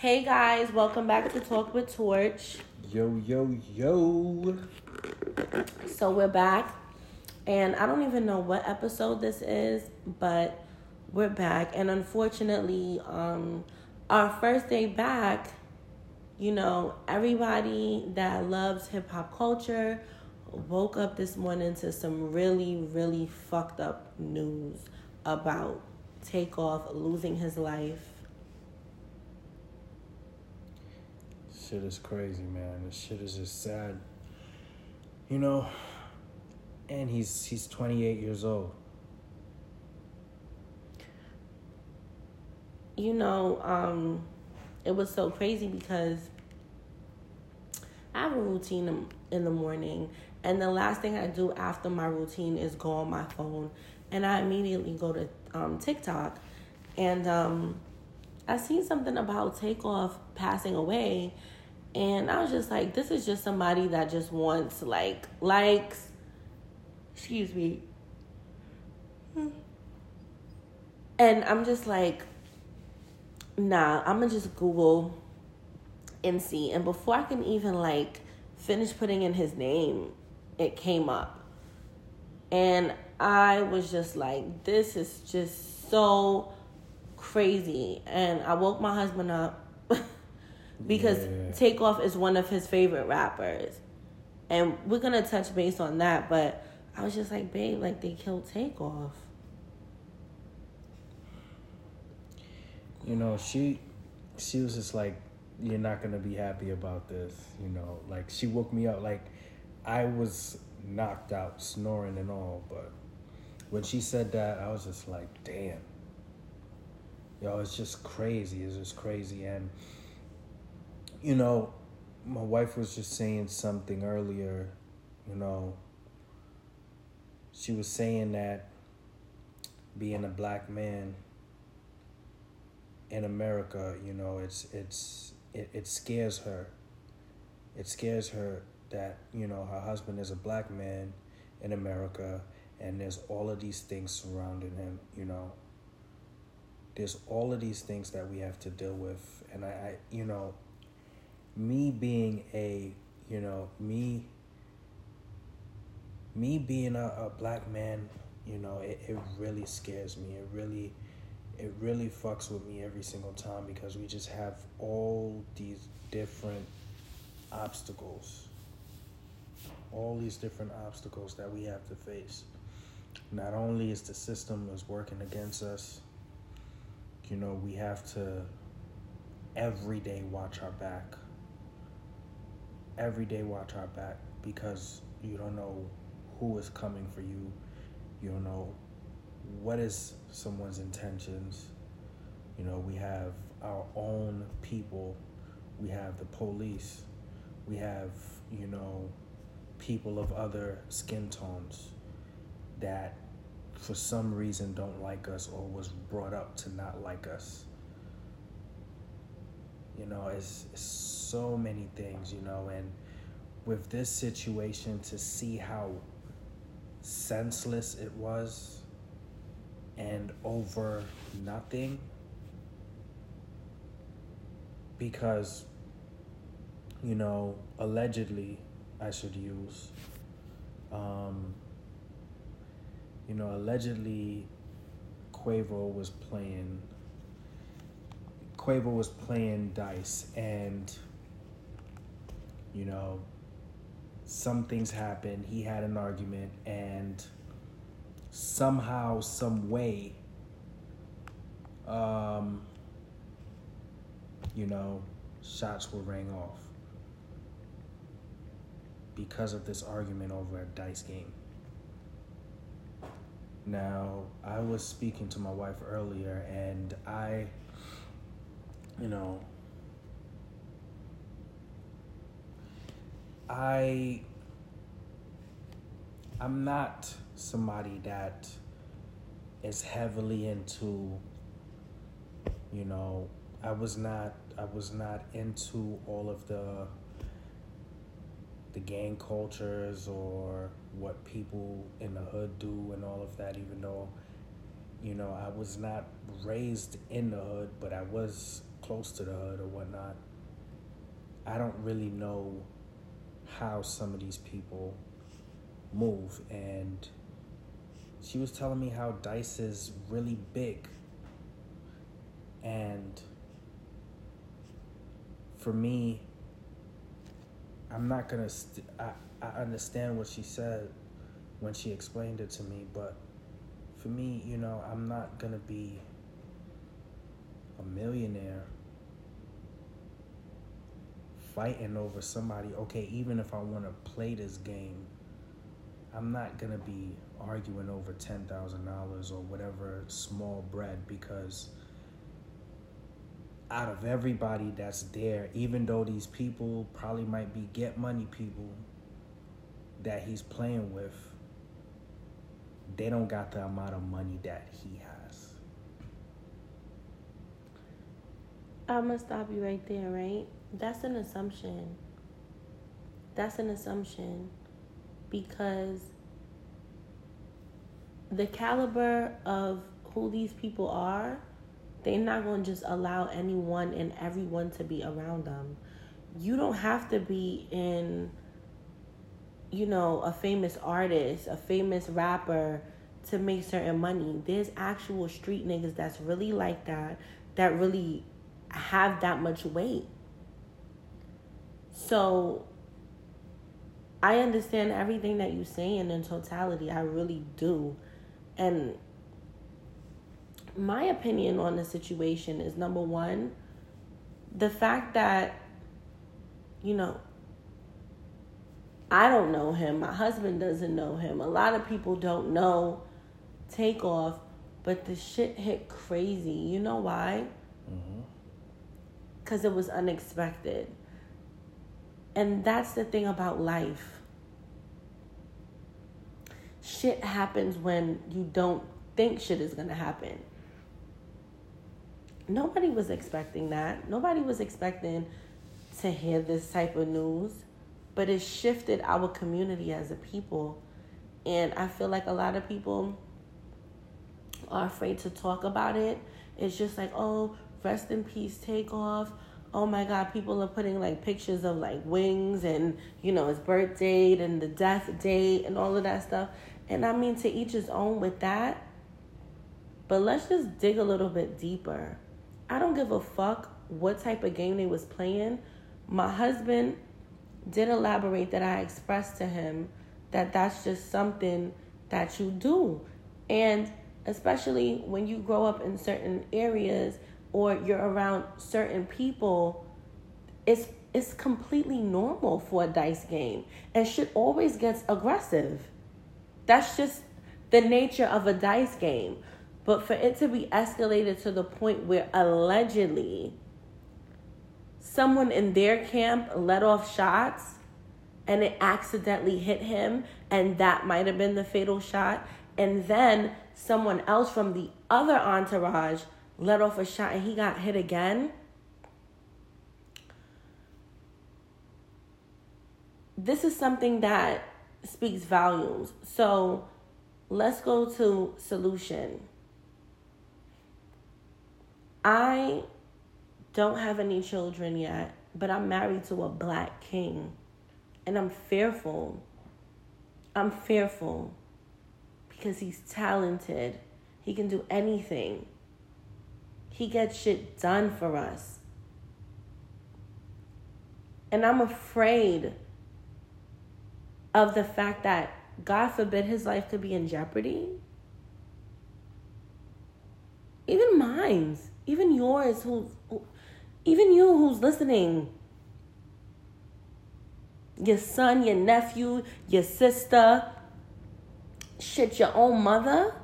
Hey guys, welcome back to Talk with Torch. Yo, yo, yo. So we're back, and I don't even know what episode this is, but we're back. And unfortunately, um, our first day back, you know, everybody that loves hip hop culture woke up this morning to some really, really fucked up news about Takeoff losing his life. Shit is crazy, man. This shit is just sad. You know, and he's he's 28 years old. You know, um, it was so crazy because I have a routine in the morning, and the last thing I do after my routine is go on my phone, and I immediately go to um, TikTok, and um, I seen something about Takeoff passing away, and I was just like, this is just somebody that just wants like likes. Excuse me. And I'm just like, nah, I'm gonna just Google and see. And before I can even like finish putting in his name, it came up. And I was just like, this is just so crazy. And I woke my husband up because yeah. Takeoff is one of his favorite rappers. And we're gonna touch base on that, but I was just like, babe, like they killed Takeoff. You know, she she was just like, You're not gonna be happy about this, you know. Like she woke me up like I was knocked out, snoring and all, but when she said that, I was just like, damn. Yo, it's just crazy. It's just crazy. And you know, my wife was just saying something earlier, you know. She was saying that being a black man in America, you know, it's it's it, it scares her. It scares her that, you know, her husband is a black man in America and there's all of these things surrounding him, you know. There's all of these things that we have to deal with and I, I you know, me being a you know me me being a, a black man you know it, it really scares me. It really it really fucks with me every single time because we just have all these different obstacles. All these different obstacles that we have to face. Not only is the system is working against us you know we have to every day watch our back every day watch our back because you don't know who is coming for you. You don't know what is someone's intentions. You know, we have our own people. We have the police. We have, you know, people of other skin tones that for some reason don't like us or was brought up to not like us. You know, it's, it's so many things, you know, and with this situation to see how senseless it was and over nothing because you know allegedly i should use um you know allegedly quavo was playing Quavo was playing dice and you know some things happened he had an argument and somehow some way um you know shots were rang off because of this argument over a dice game. Now i was speaking to my wife earlier and i you know, I I'm not somebody that is heavily into you know, I was not I was not into all of the the gang cultures or what people in the hood do and all of that even though you know I was not raised in the hood but I was close to the hood or whatnot. I don't really know how some of these people move and she was telling me how dice is really big and for me i'm not gonna st- I, I understand what she said when she explained it to me but for me you know i'm not gonna be a millionaire fighting over somebody okay even if i want to play this game i'm not gonna be arguing over $10000 or whatever small bread because out of everybody that's there, even though these people probably might be get money people that he's playing with, they don't got the amount of money that he has. I'm gonna stop you right there, right? That's an assumption. That's an assumption because the caliber of who these people are they're not going to just allow anyone and everyone to be around them. You don't have to be in, you know, a famous artist, a famous rapper to make certain money. There's actual street niggas that's really like that, that really have that much weight. So I understand everything that you're saying in totality. I really do. And my opinion on the situation is number one, the fact that, you know, I don't know him. My husband doesn't know him. A lot of people don't know Takeoff, but the shit hit crazy. You know why? Mm-hmm. Because it was unexpected. And that's the thing about life. Shit happens when you don't think shit is going to happen nobody was expecting that. Nobody was expecting to hear this type of news, but it shifted our community as a people. And I feel like a lot of people are afraid to talk about it. It's just like, oh, rest in peace, Takeoff. Oh my God, people are putting like pictures of like wings and, you know, his birth date and the death date and all of that stuff. And I mean, to each his own with that. But let's just dig a little bit deeper I don't give a fuck what type of game they was playing. My husband did elaborate that I expressed to him that that's just something that you do. And especially when you grow up in certain areas or you're around certain people, it's it's completely normal for a dice game and shit always gets aggressive. That's just the nature of a dice game. But for it to be escalated to the point where allegedly someone in their camp let off shots and it accidentally hit him, and that might have been the fatal shot, and then someone else from the other entourage let off a shot and he got hit again. This is something that speaks volumes. So let's go to solution. I don't have any children yet, but I'm married to a black king. And I'm fearful. I'm fearful because he's talented. He can do anything. He gets shit done for us. And I'm afraid of the fact that, God forbid, his life could be in jeopardy. Even mine's even yours who, even you who's listening your son your nephew your sister shit your own mother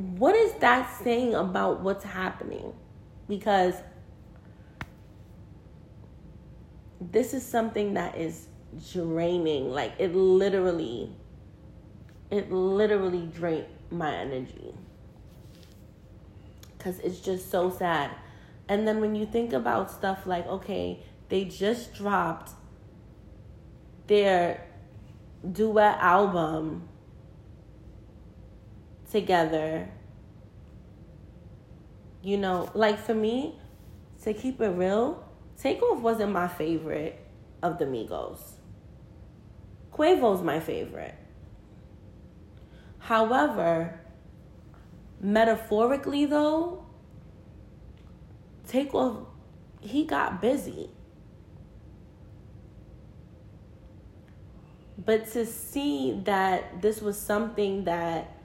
what is that saying about what's happening? Because this is something that is draining. Like it literally it literally drained my energy. Because it's just so sad. And then when you think about stuff like, okay, they just dropped their duet album together You know, like for me, to keep it real, Takeoff wasn't my favorite of the Migos. Quavo's my favorite. However, metaphorically though, Takeoff, he got busy. But to see that this was something that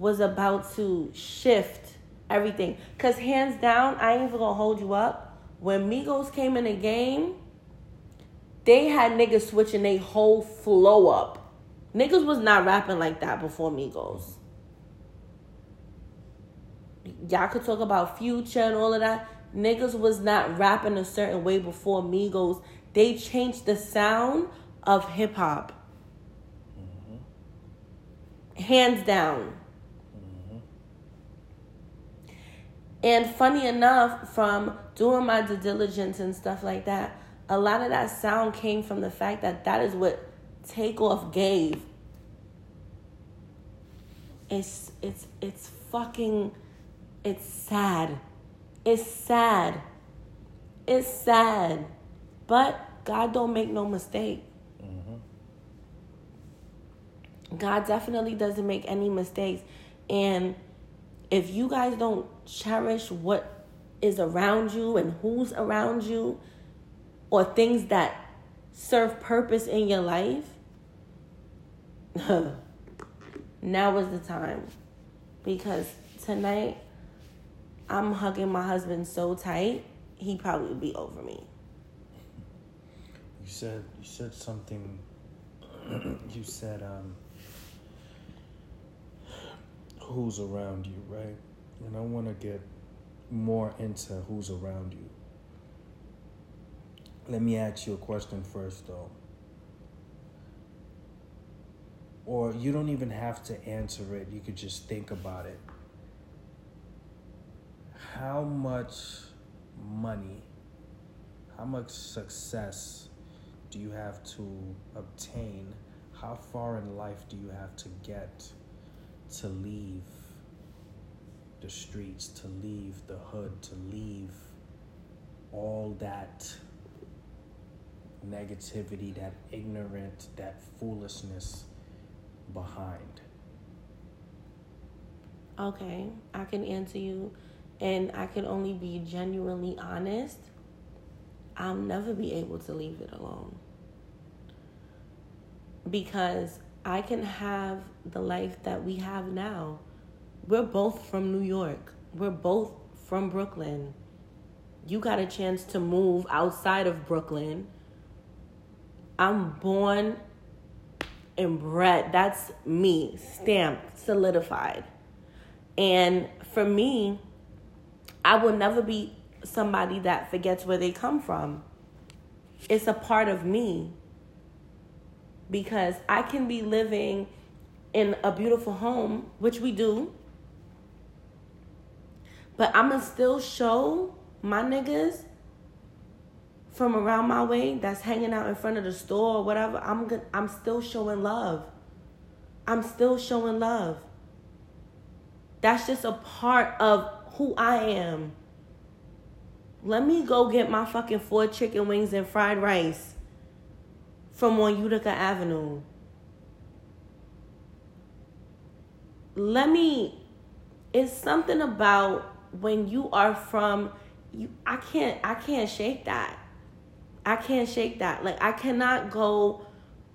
was about to shift everything. Because hands down, I ain't even gonna hold you up. When Migos came in the game, they had niggas switching their whole flow up. Niggas was not rapping like that before Migos. Y'all could talk about Future and all of that. Niggas was not rapping a certain way before Migos. They changed the sound of hip hop. Mm-hmm. Hands down. And funny enough, from doing my due diligence and stuff like that, a lot of that sound came from the fact that that is what Takeoff gave. It's it's it's fucking it's sad. It's sad. It's sad. But God don't make no mistake. Mm-hmm. God definitely doesn't make any mistakes. And if you guys don't cherish what is around you and who's around you or things that serve purpose in your life, now is the time. Because tonight, I'm hugging my husband so tight, he probably would be over me. You said you said something. you said um, who's around you, right? And I want to get more into who's around you. Let me ask you a question first, though. Or you don't even have to answer it, you could just think about it. How much money, how much success do you have to obtain? How far in life do you have to get to leave the streets, to leave the hood, to leave all that negativity, that ignorant, that foolishness behind? Okay, I can answer you, and I can only be genuinely honest. I'll never be able to leave it alone because I can have the life that we have now we're both from New York. We're both from Brooklyn. You got a chance to move outside of Brooklyn. I'm born and bred. That's me, stamped, solidified. And for me, I will never be somebody that forgets where they come from. It's a part of me because I can be living in a beautiful home, which we do, but I'ma still show my niggas from around my way that's hanging out in front of the store or whatever. I'm. I'm still showing love. I'm still showing love. That's just a part of who I am. Let me go get my fucking four chicken wings and fried rice from on Utica Avenue. Let me, it's something about when you are from you I can't I can't shake that. I can't shake that. Like I cannot go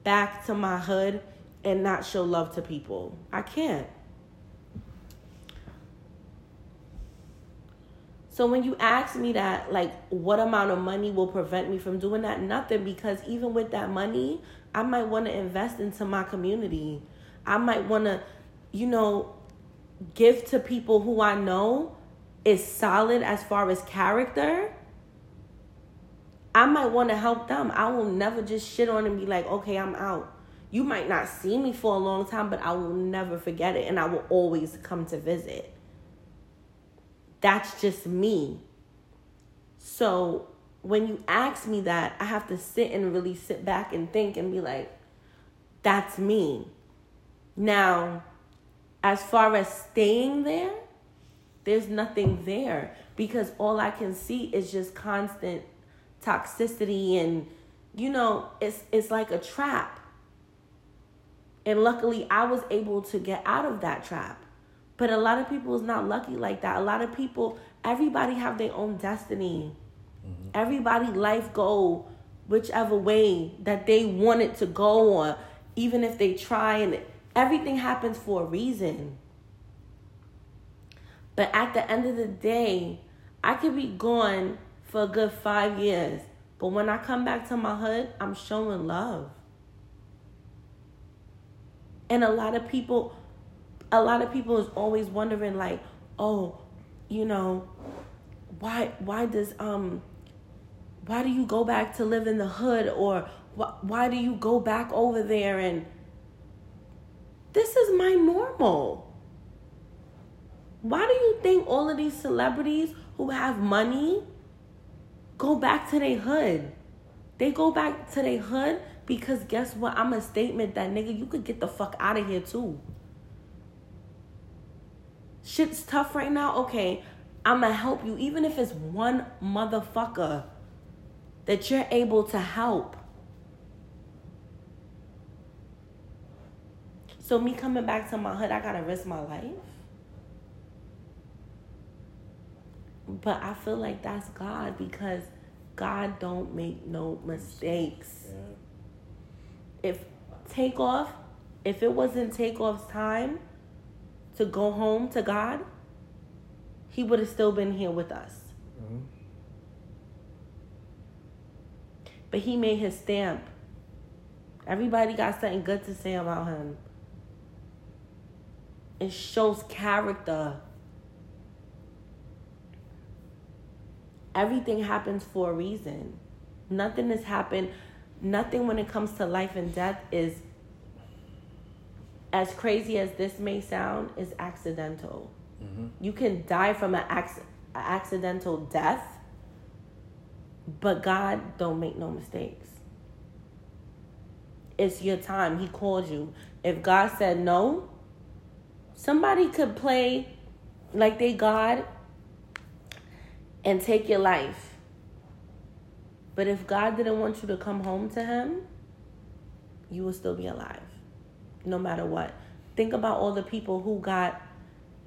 back to my hood and not show love to people. I can't. So when you ask me that, like, what amount of money will prevent me from doing that? Nothing, because even with that money, I might want to invest into my community. I might want to, you know, give to people who I know is solid as far as character, I might want to help them. I will never just shit on and be like, okay, I'm out. You might not see me for a long time, but I will never forget it and I will always come to visit. That's just me. So when you ask me that, I have to sit and really sit back and think and be like, that's me. Now, as far as staying there, there's nothing there because all I can see is just constant toxicity and you know, it's it's like a trap. And luckily I was able to get out of that trap. But a lot of people is not lucky like that. A lot of people, everybody have their own destiny. Mm-hmm. Everybody life go whichever way that they want it to go or even if they try and everything happens for a reason. But at the end of the day, I could be gone for a good five years. But when I come back to my hood, I'm showing love. And a lot of people, a lot of people is always wondering, like, oh, you know, why why does um why do you go back to live in the hood or wh- why do you go back over there and this is my normal. Why do you think all of these celebrities who have money go back to their hood? They go back to their hood because guess what? I'm a statement that nigga, you could get the fuck out of here too. Shit's tough right now. Okay, I'ma help you, even if it's one motherfucker that you're able to help. So me coming back to my hood, I gotta risk my life. But I feel like that's God because God don't make no mistakes. Yeah. If takeoff, if it wasn't takeoff's time to go home to God, he would have still been here with us. Mm-hmm. But he made his stamp. Everybody got something good to say about him. It shows character. Everything happens for a reason. Nothing has happened. Nothing when it comes to life and death is as crazy as this may sound is accidental. Mm-hmm. You can die from an ac- accidental death, but God don't make no mistakes. It's your time. He called you. If God said no, Somebody could play like they God and take your life. But if God didn't want you to come home to Him, you will still be alive, no matter what. Think about all the people who got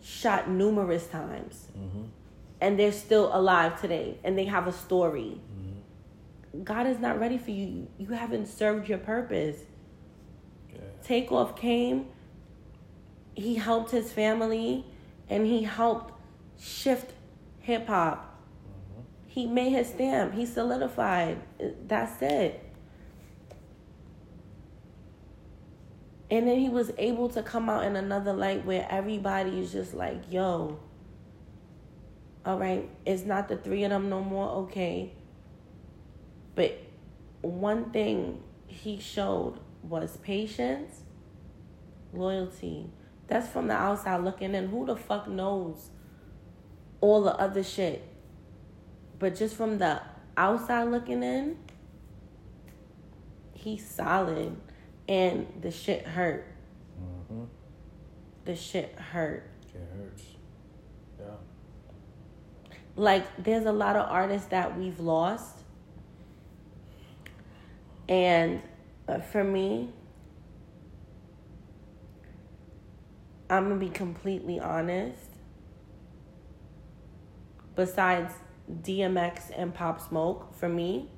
shot numerous times mm-hmm. and they're still alive today and they have a story. Mm-hmm. God is not ready for you. You haven't served your purpose. Yeah. Takeoff came he helped his family and he helped shift hip hop. He made his stamp. He solidified. That's it. And then he was able to come out in another light where everybody is just like, yo, all right, it's not the three of them no more, okay. But one thing he showed was patience, loyalty, that's from the outside looking in. Who the fuck knows all the other shit? But just from the outside looking in, he's solid. And the shit hurt. Mm-hmm. The shit hurt. It hurts. Yeah. Like, there's a lot of artists that we've lost. And uh, for me, I'm gonna be completely honest. Besides DMX and Pop Smoke, for me,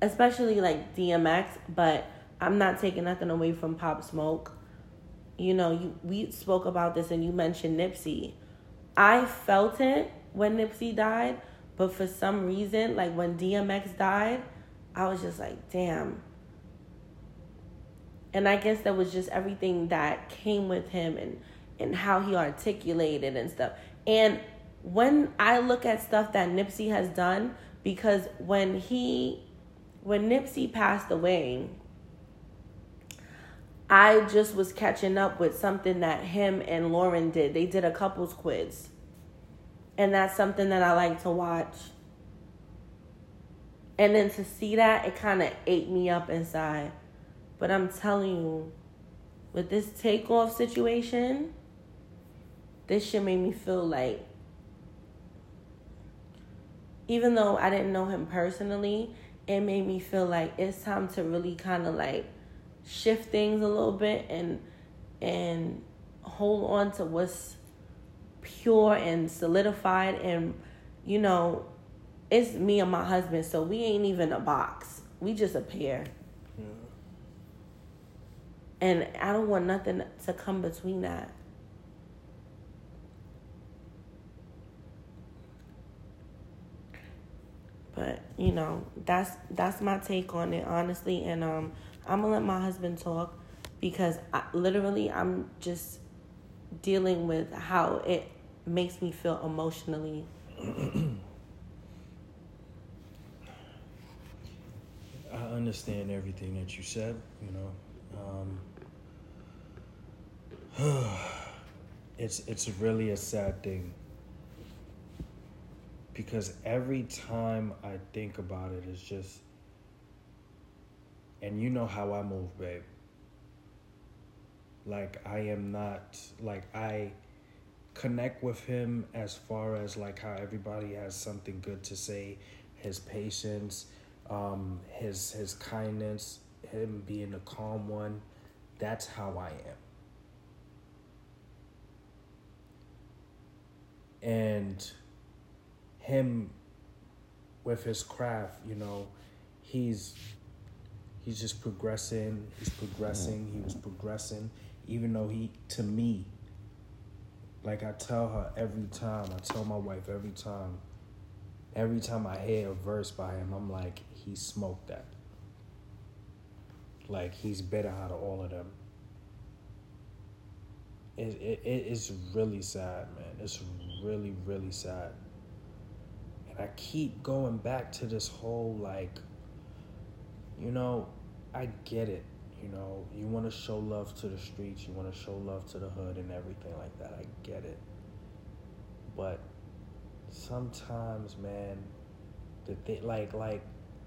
especially like DMX, but I'm not taking nothing away from Pop Smoke. You know, you we spoke about this and you mentioned Nipsey. I felt it when Nipsey died, but for some reason, like when DMX died, I was just like, damn, and I guess that was just everything that came with him and and how he articulated and stuff. And when I look at stuff that Nipsey has done, because when he when Nipsey passed away, I just was catching up with something that him and Lauren did. They did a couples quiz. And that's something that I like to watch. And then to see that, it kind of ate me up inside. But I'm telling you, with this takeoff situation, this shit made me feel like even though I didn't know him personally, it made me feel like it's time to really kind of like shift things a little bit and and hold on to what's pure and solidified and you know it's me and my husband so we ain't even a box. We just a pair. Yeah. and i don't want nothing to come between that but you know that's that's my take on it honestly. And um i'm gonna let my husband talk because I, literally i'm just dealing with how it makes me feel emotionally. I understand everything that you said you know um, it's it's really a sad thing because every time I think about it, it's just, and you know how I move, babe. Like, I am not, like, I connect with him as far as, like, how everybody has something good to say, his patience, um, his, his kindness, him being the calm one. That's how I am. And him with his craft, you know, he's he's just progressing, he's progressing, he was progressing, even though he to me, like I tell her every time, I tell my wife every time, every time I hear a verse by him, I'm like, he smoked that. Like he's better out of all of them. It, it, it is really sad, man. It's really, really sad. And I keep going back to this whole like, you know, I get it. You know, you want to show love to the streets, you want to show love to the hood and everything like that. I get it. But sometimes, man, that they like like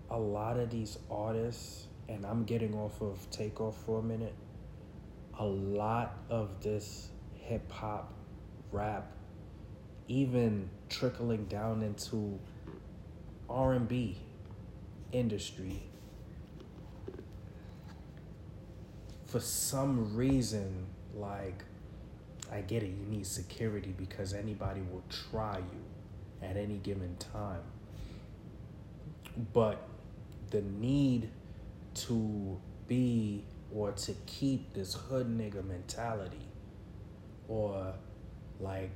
a lot of these artists, and I'm getting off of takeoff for a minute. A lot of this hip hop, rap, even trickling down into R&B industry. For some reason like I get it you need security because anybody will try you at any given time. But the need to be or to keep this hood nigga mentality or like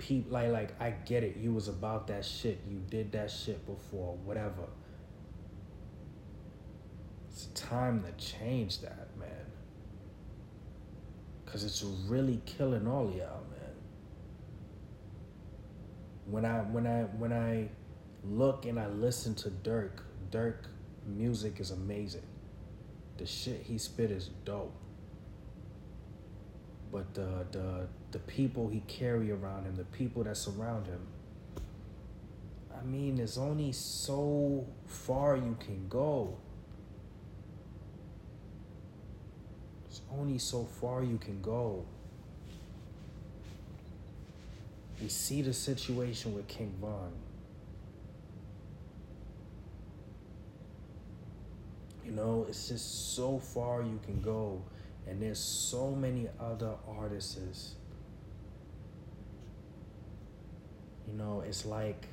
people like like I get it. You was about that shit. You did that shit before. Whatever. It's time to change that, man. Cause it's really killing all y'all, man. When I when I when I look and I listen to Durk, Durk music is amazing. The shit he spit is dope but the the the people he carry around him, the people that surround him. I mean, there's only so far you can go. There's only so far you can go. We see the situation with King Von. You know, it's just so far you can go and there's so many other artists. You know, it's like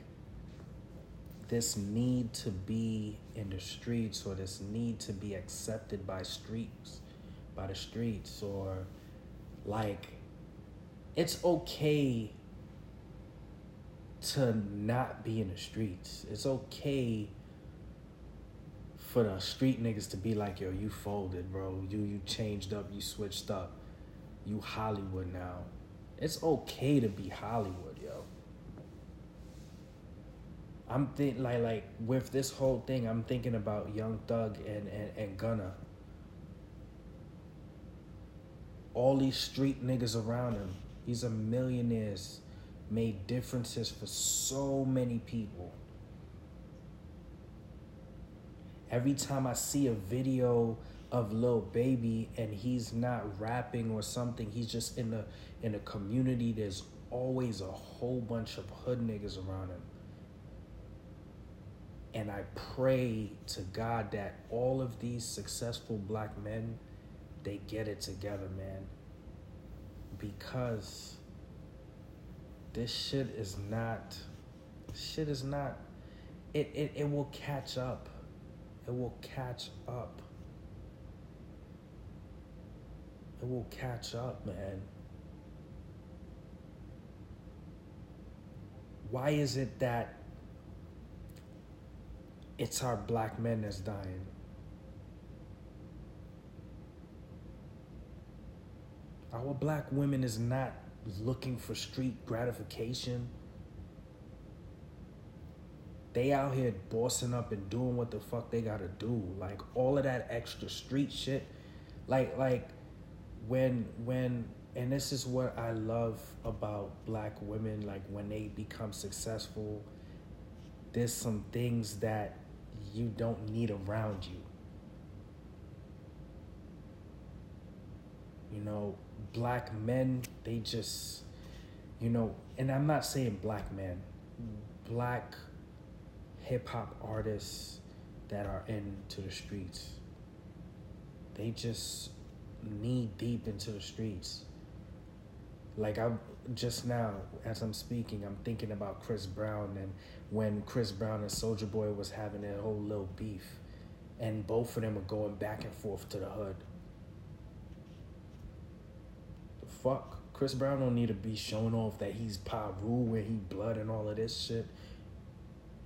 this need to be in the streets or this need to be accepted by streets, by the streets, or like it's okay to not be in the streets. It's okay for the street niggas to be like, yo, you folded, bro. You you changed up, you switched up. You Hollywood now. It's okay to be Hollywood. I'm think like like with this whole thing, I'm thinking about Young Thug and, and, and Gunna. All these street niggas around him. These are millionaires, made differences for so many people every time I see a video of Lil Baby and he's not rapping or something, he's just in the in a community. There's always a whole bunch of hood niggas around him. And I pray to God that all of these successful black men, they get it together, man. Because this shit is not, shit is not, it, it, it will catch up. It will catch up. It will catch up, man. Why is it that it's our black men that's dying? Our black women is not looking for street gratification. They out here bossing up and doing what the fuck they gotta do. Like all of that extra street shit. Like like when when and this is what I love about black women, like when they become successful, there's some things that you don't need around you. You know, black men, they just, you know, and I'm not saying black men, black hip hop artists that are into the streets. They just knee deep into the streets. Like I'm just now, as I'm speaking, I'm thinking about Chris Brown and when Chris Brown and Soulja Boy was having their whole little beef, and both of them are going back and forth to the hood. The fuck, Chris Brown don't need to be showing off that he's Piru and he blood and all of this shit.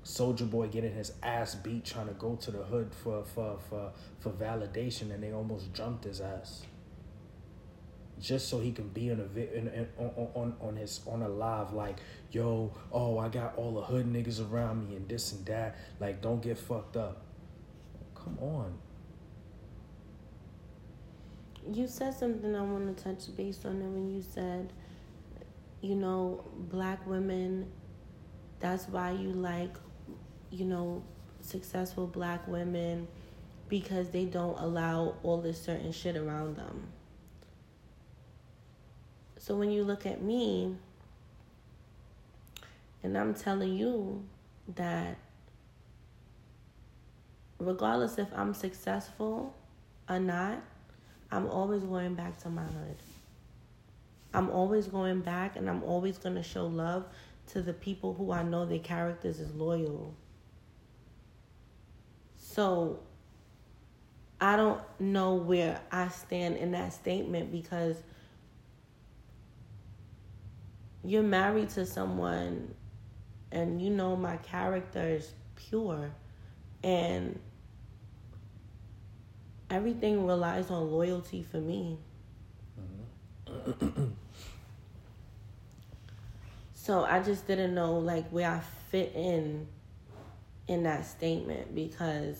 Soulja Boy getting his ass beat trying to go to the hood for for for for validation, and they almost jumped his ass just so he can be in a vi- in, in, on, on on his on a live like yo oh I got all the hood niggas around me and this and that like don't get fucked up. Come on. You said something I want to touch base on it when you said, you know, black women. That's why you like, you know, successful black women because they don't allow all this certain shit around them. So when you look at me, and I'm telling you that regardless if I'm successful or not, I'm always going back to my hood. I'm always going back and I'm always going to show love to the people who I know their characters is loyal. So I don't know where I stand in that statement because you're married to someone and you know my character is pure and everything relies on loyalty for me. Mm-hmm. so I just didn't know like where I fit in in that statement because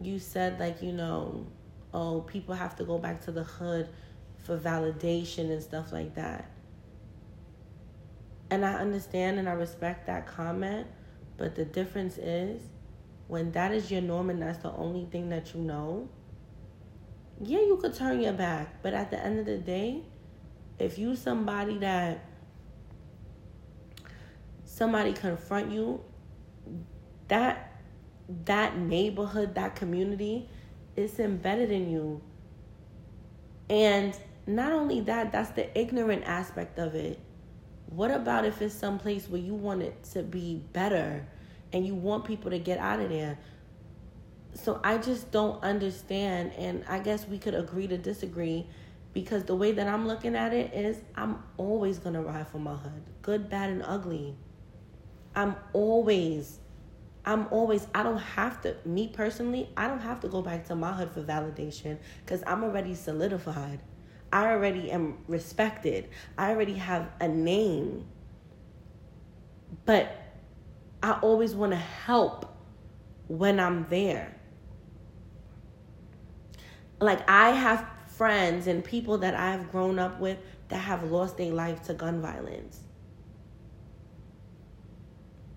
you said like you know oh people have to go back to the hood for validation and stuff like that. And I understand and I respect that comment, but the difference is when that is your norm and that's the only thing that you know, yeah, you could turn your back. But at the end of the day, if you somebody that somebody confront you, that that neighborhood, that community, it's embedded in you. And not only that, that's the ignorant aspect of it. What about if it's some place where you want it to be better and you want people to get out of there? So I just don't understand, and I guess we could agree to disagree because the way that I'm looking at it is I'm always gonna ride for my hood, good, bad, and ugly. I'm always, I'm always, I don't have to, me personally, I don't have to go back to my hood for validation because I'm already solidified. I already am respected. I already have a name. But I always want to help when I'm there. Like, I have friends and people that I've grown up with that have lost their life to gun violence.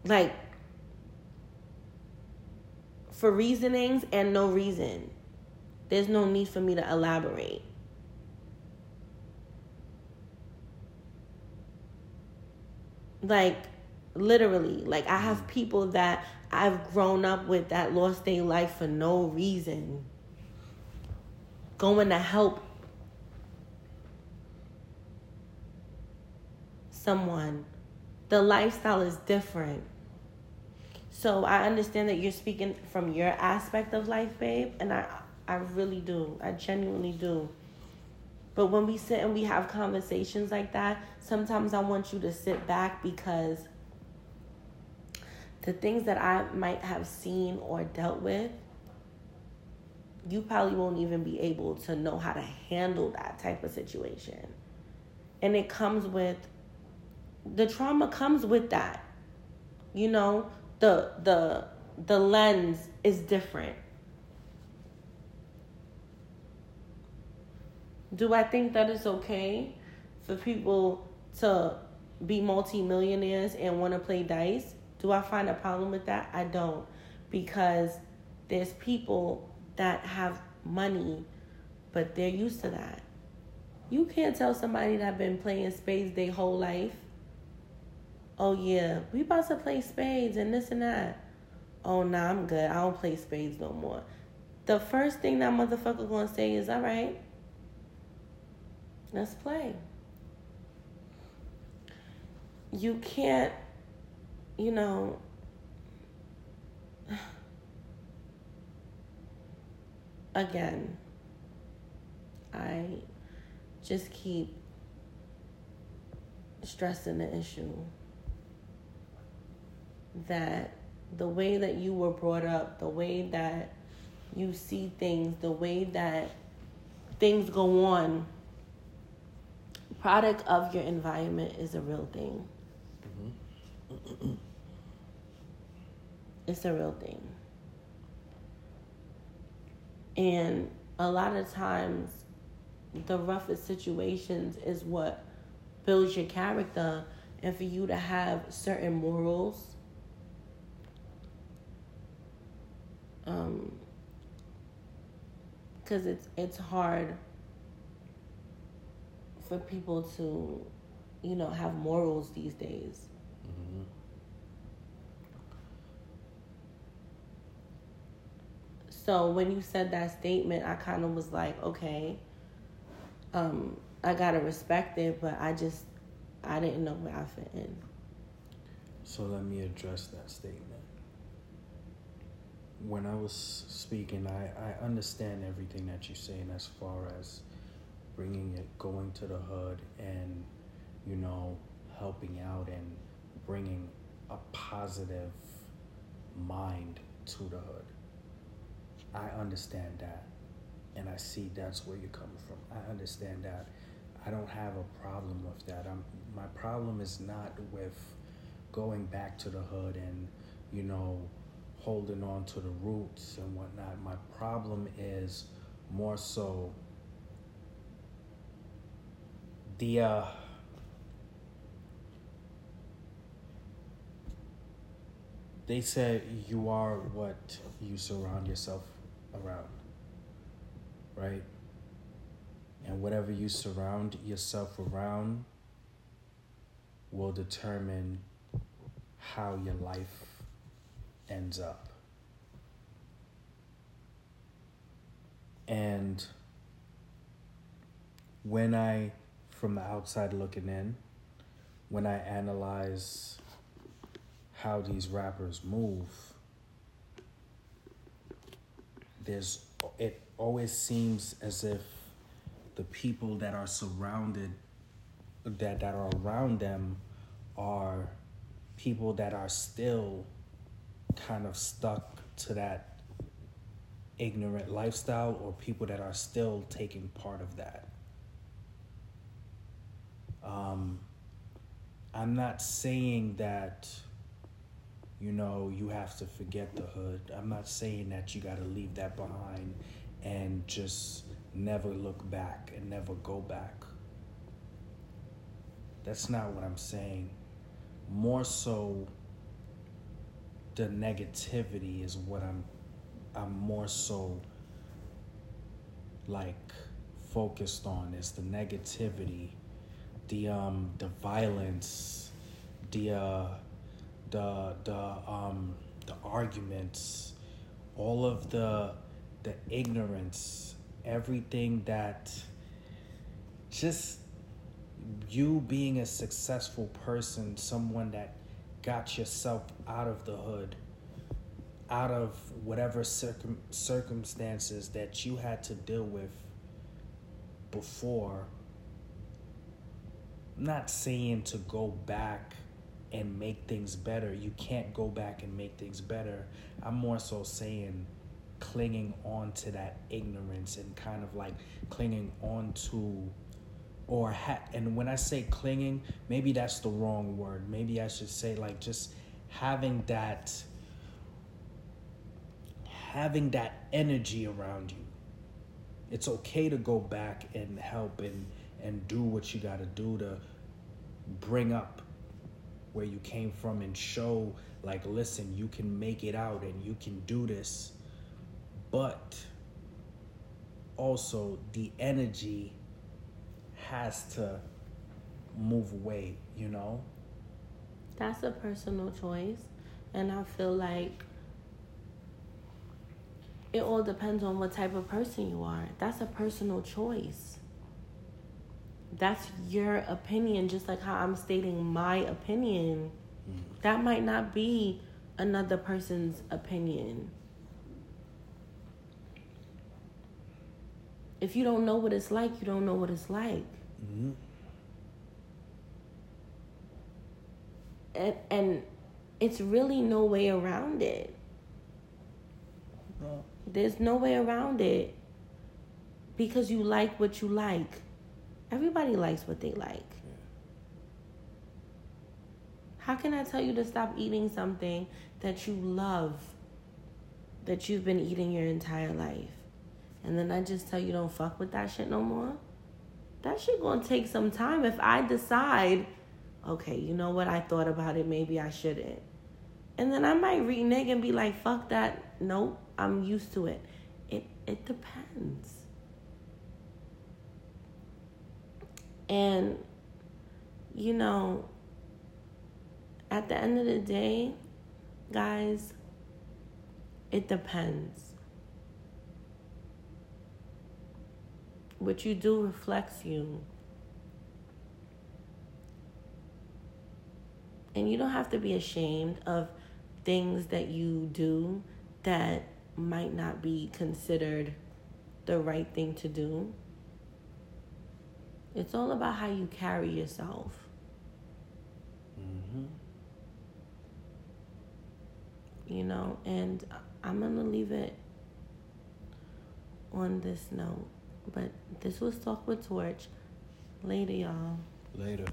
Like, for reasonings and no reason. There's no need for me to elaborate. Like literally, like I have people that I've grown up with that lost their life for no reason. Going to help someone. The lifestyle is different. So I understand that you're speaking from your aspect of life, babe, and I I really do. I genuinely do. But when we sit and we have conversations like that, sometimes I want you to sit back because the things that I might have seen or dealt with, you probably won't even be able to know how to handle that type of situation. And it comes with the trauma comes with that. You know, the the the lens is different. Do I think that it's okay for people to be multimillionaires and want to play dice? Do I find a problem with that? I don't. Because there's people that have money, but they're used to that. You can't tell somebody that been playing spades their whole life, oh yeah, we about to play spades and this and that. Oh nah, I'm good. I don't play spades no more. The first thing that motherfucker gonna say is, all right, let's play. You can't you know, again, I just keep stressing the issue that the way that you were brought up, the way that you see things, the way that things go on, product of your environment is a real thing. Mm-hmm. It's a real thing. And a lot of times, the roughest situations is what builds your character, and for you to have certain morals. Um, because it's it's hard for people to, you know, have morals these days. So when you said that statement, I kind of was like, okay, um, I gotta respect it, but I just I didn't know where I fit in. So let me address that statement. When I was speaking, I, I understand everything that you're saying as far as bringing it, going to the hood, and you know, helping out and bringing a positive mind to the hood. I understand that. And I see that's where you're coming from. I understand that. I don't have a problem with that. I'm, my problem is not with going back to the hood and, you know, holding on to the roots and whatnot. My problem is more so the uh, they said you are what you surround yourself around, right? And whatever you surround yourself around will determine how your life ends up. And when I, from the outside looking in, when I analyze how these rappers move, there's it always seems as if the people that are surrounded that that are around them are people that are still kind of stuck to that ignorant lifestyle or people that are still taking part of that um, i'm not saying that you know, you have to forget the hood. I'm not saying that you got to leave that behind and just never look back and never go back. That's not what I'm saying. More so, the negativity is what I'm. I'm more so like focused on is the negativity, the um, the violence, the uh, the the um the arguments, all of the the ignorance, everything that just you being a successful person, someone that got yourself out of the hood, out of whatever circum- circumstances that you had to deal with before. Not saying to go back and make things better. You can't go back and make things better. I'm more so saying clinging on to that ignorance and kind of like clinging on to or ha- and when I say clinging, maybe that's the wrong word. Maybe I should say like just having that having that energy around you. It's okay to go back and help and and do what you got to do to bring up where you came from and show like listen, you can make it out and you can do this. But also the energy has to move away, you know? That's a personal choice. And I feel like it all depends on what type of person you are. That's a personal choice. That's your opinion, just like how I'm stating my opinion. Mm-hmm. That might not be another person's opinion. If you don't know what it's like, you don't know what it's like. Mm-hmm. And, and it's really no way around it. No. There's no way around it because you like what you like. Everybody likes what they like. Yeah. How can I tell you to stop eating something that you love, that you've been eating your entire life? And then I just tell you don't fuck with that shit no more? that shit gonna take some time if I decide, okay, you know what, I thought about it, maybe I shouldn't. And then I might renege and be like, fuck that. Nope, I'm used to it. It it depends. And you know, at the end of the day, guys, it depends. What you do reflects you. And you don't have to be ashamed of things that you do that might not be considered the right thing to do. It's all about how you carry yourself. Mm-hmm. You know, and I'm going to leave it on this note. But this was Talk with Torch. Later, y'all. Later.